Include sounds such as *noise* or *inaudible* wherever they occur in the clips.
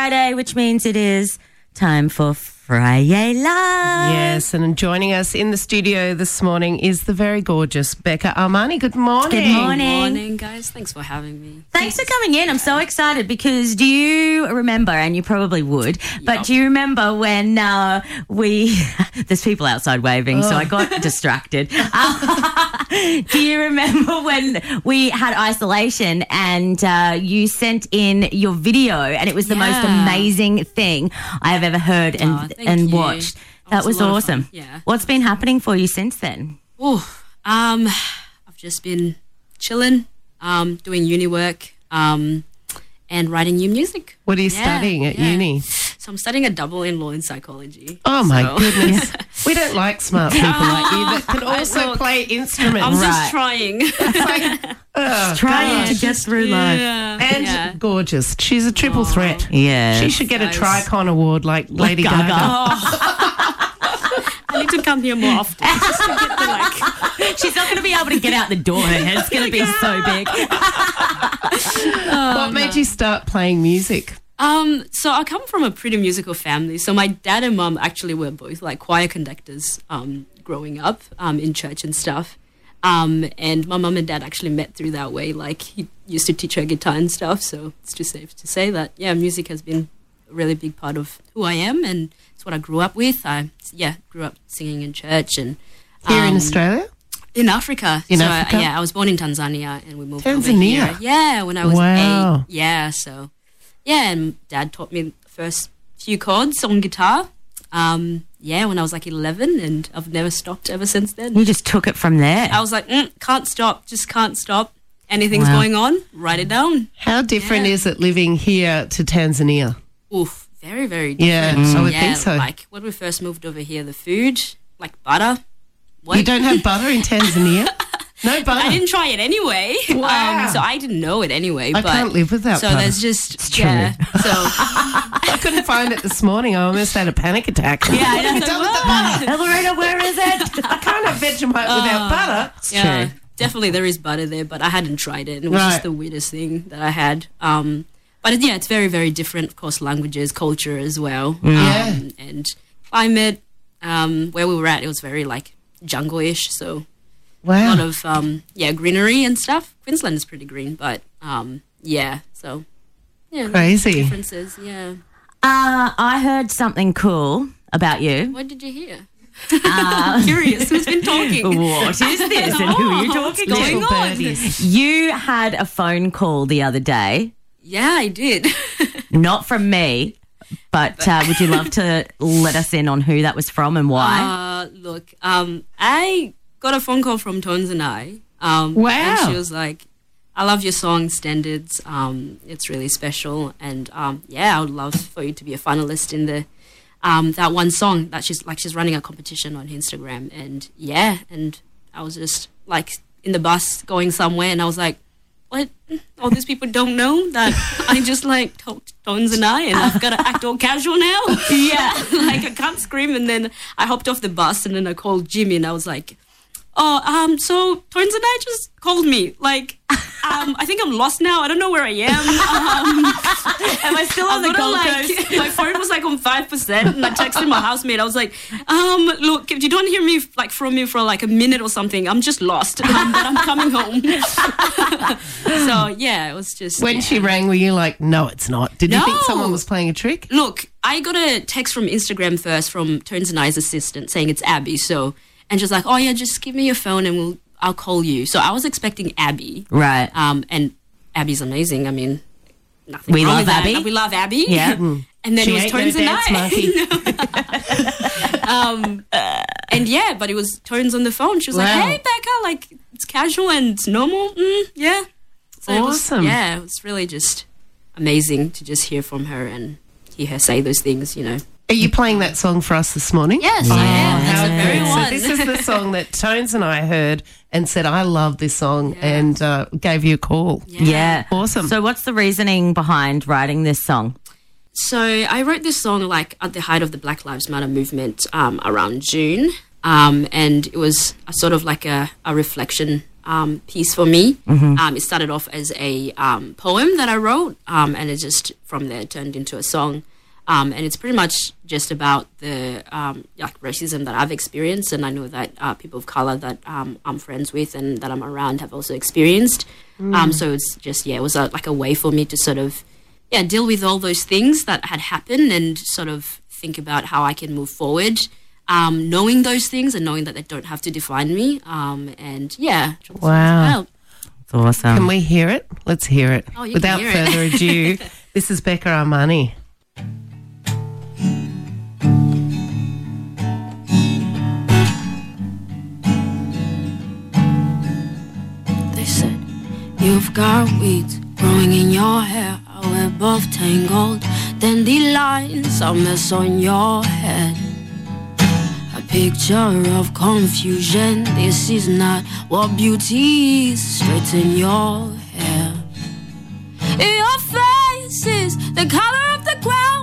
Friday, which means it is time for Friday Live. Yes, and joining us in the studio this morning is the very gorgeous Becca Armani. Good morning. Good morning. Morning, guys. Thanks for having me. Thanks for coming in. I'm so excited because do you remember, and you probably would, but do you remember when uh, we, *laughs* there's people outside waving, so I got distracted. *laughs* *laughs* do you remember when we had isolation and uh, you sent in your video and it was the most amazing thing I have ever heard and, thank and you. watched? That That was was a lot of fun. awesome. Yeah. What's been happening for you since then? Oh, um, I've just been chilling, um, doing uni work, um, and writing new music. What are you Yeah, studying at yeah. uni? So I'm studying a double in law and psychology. Oh my So- goodness. *laughs* We don't like smart people like you that can *laughs* also look, play instruments. I'm Right. just trying. *laughs* Oh, Trying to get through life. yeah. And yeah. gorgeous. She's a triple oh. threat. Yeah. She should get a Guys. Tricon award like Lady Gaga. Gaga. I oh. Need to come here more often *laughs* just to get the like. She's not going to be able to get out the door. Her head's going to be so big. *laughs* what made you start playing music? Um, so I come from a pretty musical family. So my dad and mum actually were both like choir conductors um, growing up um, in church and stuff. Um, and my mum and dad actually met through that way. Like he used to teach her guitar and stuff. So it's just safe to say that yeah, music has been a really big part of who I am, and it's what I grew up with. I yeah grew up singing in church and Here in um, Australia? in Africa. In so, Africa? Uh, yeah, I was born in Tanzania and we moved over Tanzania? here. Yeah, when I was Wow. eight. Yeah, so yeah, and dad taught me the first few chords on guitar. Um, yeah, when I was like 11, and I've never stopped ever since then. You just took it from there. I was like, mm, can't stop, just can't stop. Anything's Wow. going on, write it down. How different Yeah. is it living here to Tanzania? Oof, very, very Yeah, different. I would yeah, think so. Like when we first moved over here, the food, like butter. What? You don't have butter in Tanzania? *laughs* No butter. I didn't try it anyway. Wow. Um, so I didn't know it anyway. I but can't live without So butter. So there's just it's true. yeah. *laughs* So I couldn't find it this morning. I almost had a panic attack. Yeah, I know. What have you done with the butter? *laughs* Lorena, where is it? I can't have Vegemite without butter. yeah, true. definitely there is butter there, but I hadn't tried it. and It was Right. just the weirdest thing that I had. Um, but yeah, it's very very different. Of course, languages, culture as well, Yeah. um, and climate. Um, where we were at, it was very like jungle-ish. So a lot of um, yeah greenery and stuff. Queensland is pretty green, but um, yeah. So yeah, Crazy. differences. Yeah. Uh, I heard something cool about you. What did you hear? *laughs* Curious. Who's been talking? What is this? And who are you Oh, what's talking going to? on? You had a phone call the other day, Yeah, I did. *laughs* not from me, but uh, would you love to let us in on who that was from and why? Uh, look, um, I got a phone call from Tones and I. Um, Wow. And she was like, I love your song Standards. Um, it's really special. And um, yeah, I would love for you to be a finalist in the um, that one song that she's like she's running a competition on Instagram. And yeah, and I was just like in the bus going somewhere and I was like, what? All these people don't know that I just like to- Tones and I and I've got to act all casual now. yeah. *laughs* like I can't scream. And then I hopped off the bus and then I called Jimmy and I was like, oh, um, so Tones and I just called me. Like, um, I think I'm lost now. I don't know where I am. *laughs* Um, Am I still *laughs* on I the got Gold like, Coast? my phone was like on five percent, and I texted my housemate. I was like, um, "Look, if you don't hear me like from me for like a minute or something, I'm just lost, um, but I'm coming home." *laughs* so yeah, it was just When yeah. she rang, were you like, no, it's not? Did you think someone was playing a trick? Look, I got a text from Instagram first from Tones and I's assistant saying it's Abby. So, and she's like, "Oh yeah, just give me your phone and we'll I'll call you." So I was expecting Abby, Right. um, and Abby's amazing. I mean, nothing. We wrong love with that. Abby. We love Abby. Yeah. *laughs* and then She it was ain't no Tones and dance I. *laughs* um, and yeah, but it was Tones on the phone. She was Wow. like, "Hey, Becca, like it's casual and it's normal." Mm, yeah. So it was- Awesome. yeah, it was really just amazing to just hear from her and hear her say those things. You know. Are you playing that song for us this morning? Yes, I am. That's How the very good. one. So this is the song that Tones and I heard and said, I love this song and uh, gave you a call. yeah. Awesome. So, what's the reasoning behind writing this song? So I wrote this song like at the height of the Black Lives Matter movement um, around June, um, and it was a sort of like a, a reflection um, piece for me. Um, it started off as a um, poem that I wrote, um, and it just from there turned into a song. Um, and it's pretty much just about the um, like racism that I've experienced, and I know that uh, people of color that um, I'm friends with and that I'm around have also experienced. Um, so it's just yeah, it was a, like a way for me to sort of yeah deal with all those things that had happened and sort of think about how I can move forward, um, knowing those things and knowing that they don't have to define me. Um, and yeah, Wow. It's awesome. Can we hear it? Let's hear it. Oh, you can Without hear it. further ado, *laughs* this is Becca Armani. Got weeds growing in your hair. We're both tangled. Dandelions, a mess on your head. A picture of confusion. This is not what beauty is. Straighten your hair. Your face is the color of the ground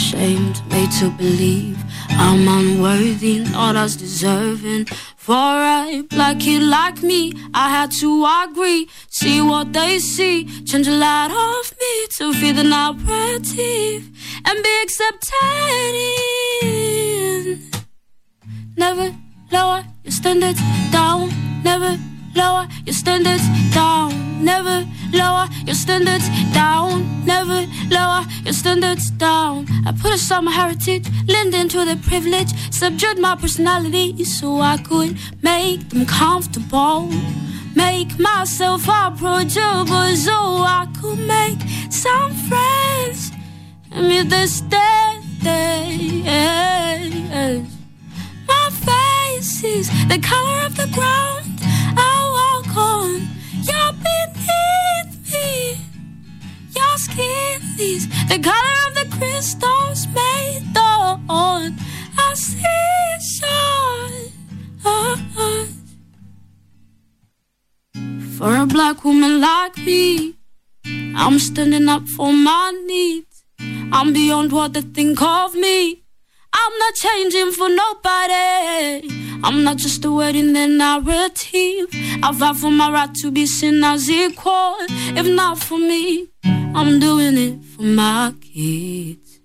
ashamed, made to believe I'm unworthy, not as deserving. For a black kid like me, I had to agree, see what they see, change a lot of me to fit the narrative and be accepted. in. Never lower your standards down. Never lower your standards down. Never lower your standards down. Never lower your standards down. I put aside my heritage, leaned into the privilege, subdued my personality so I could make them comfortable. Make myself approachable so I could make some friends and meet the standards. My face is the color of the ground the color of the crystals made on a seashore. For a black woman like me, I'm standing up for my needs. I'm beyond what they think of me. I'm not changing for nobody. I'm not just awaiting the narrative. I fight for my right to be seen as equal. If not for me, I'm doing it for my kids.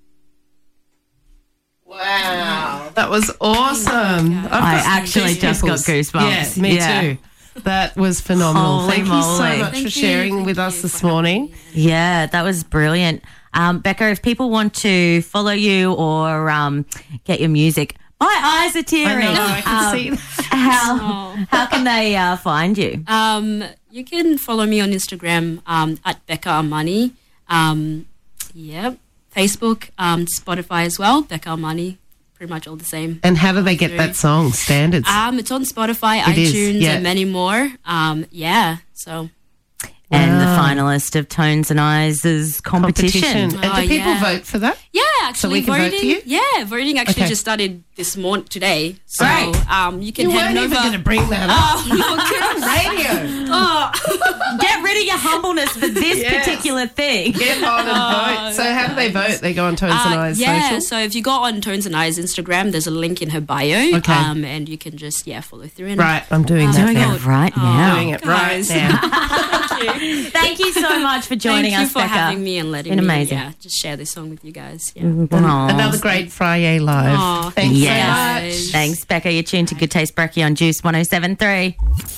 Wow. That was awesome. I've I actually goose just got goosebumps. Yeah, me Yeah. too. That was phenomenal. Holy Thank you so much Thank for you. sharing Thank with us this morning. Yeah, that was brilliant. Um, Becca, if people want to follow you or um, get your music, my eyes are I tearing. know, I can Um, see that. How, *laughs* how can they uh, find you? Um, you can follow me on Instagram um, at Becca Armani. Um, yep. Facebook, um, Spotify as well. Becca Armani, pretty much all the same. And how do they get that song? Standards. Um, it's on Spotify, It is, iTunes, yeah. and many more. Um, yeah. So And the finalist of Tones and I's competition. And Oh, do people yeah. vote for that? yeah, actually we can vote voting. for you? Yeah, voting actually Okay. just started this morning today. So Great. um, you can You head weren't over. even going to bring that up. Oh, no, kidding. Radio. *laughs* *laughs* Get rid of your humbleness for this Yes. particular thing. Get on and vote. So how do they vote? They go on Tones and Uh, Eyes yeah, social? so if you go on Tones and I's Instagram, there's a link in her bio. Okay. Um, and you can just, yeah, follow through. And Right, I'm doing that Doing now. it right Oh, now. Doing it Guys. right now. *laughs* Thank you. Thank you so much for joining Thank you us, for Becca. having me and letting Been me amazing. yeah, just share this song with you guys. Yeah. Aw. Another great Friday live. Aw, Thanks Yes. so much. Thanks, Becca. You're tuned to Good Taste Brekkie on Juice 1073.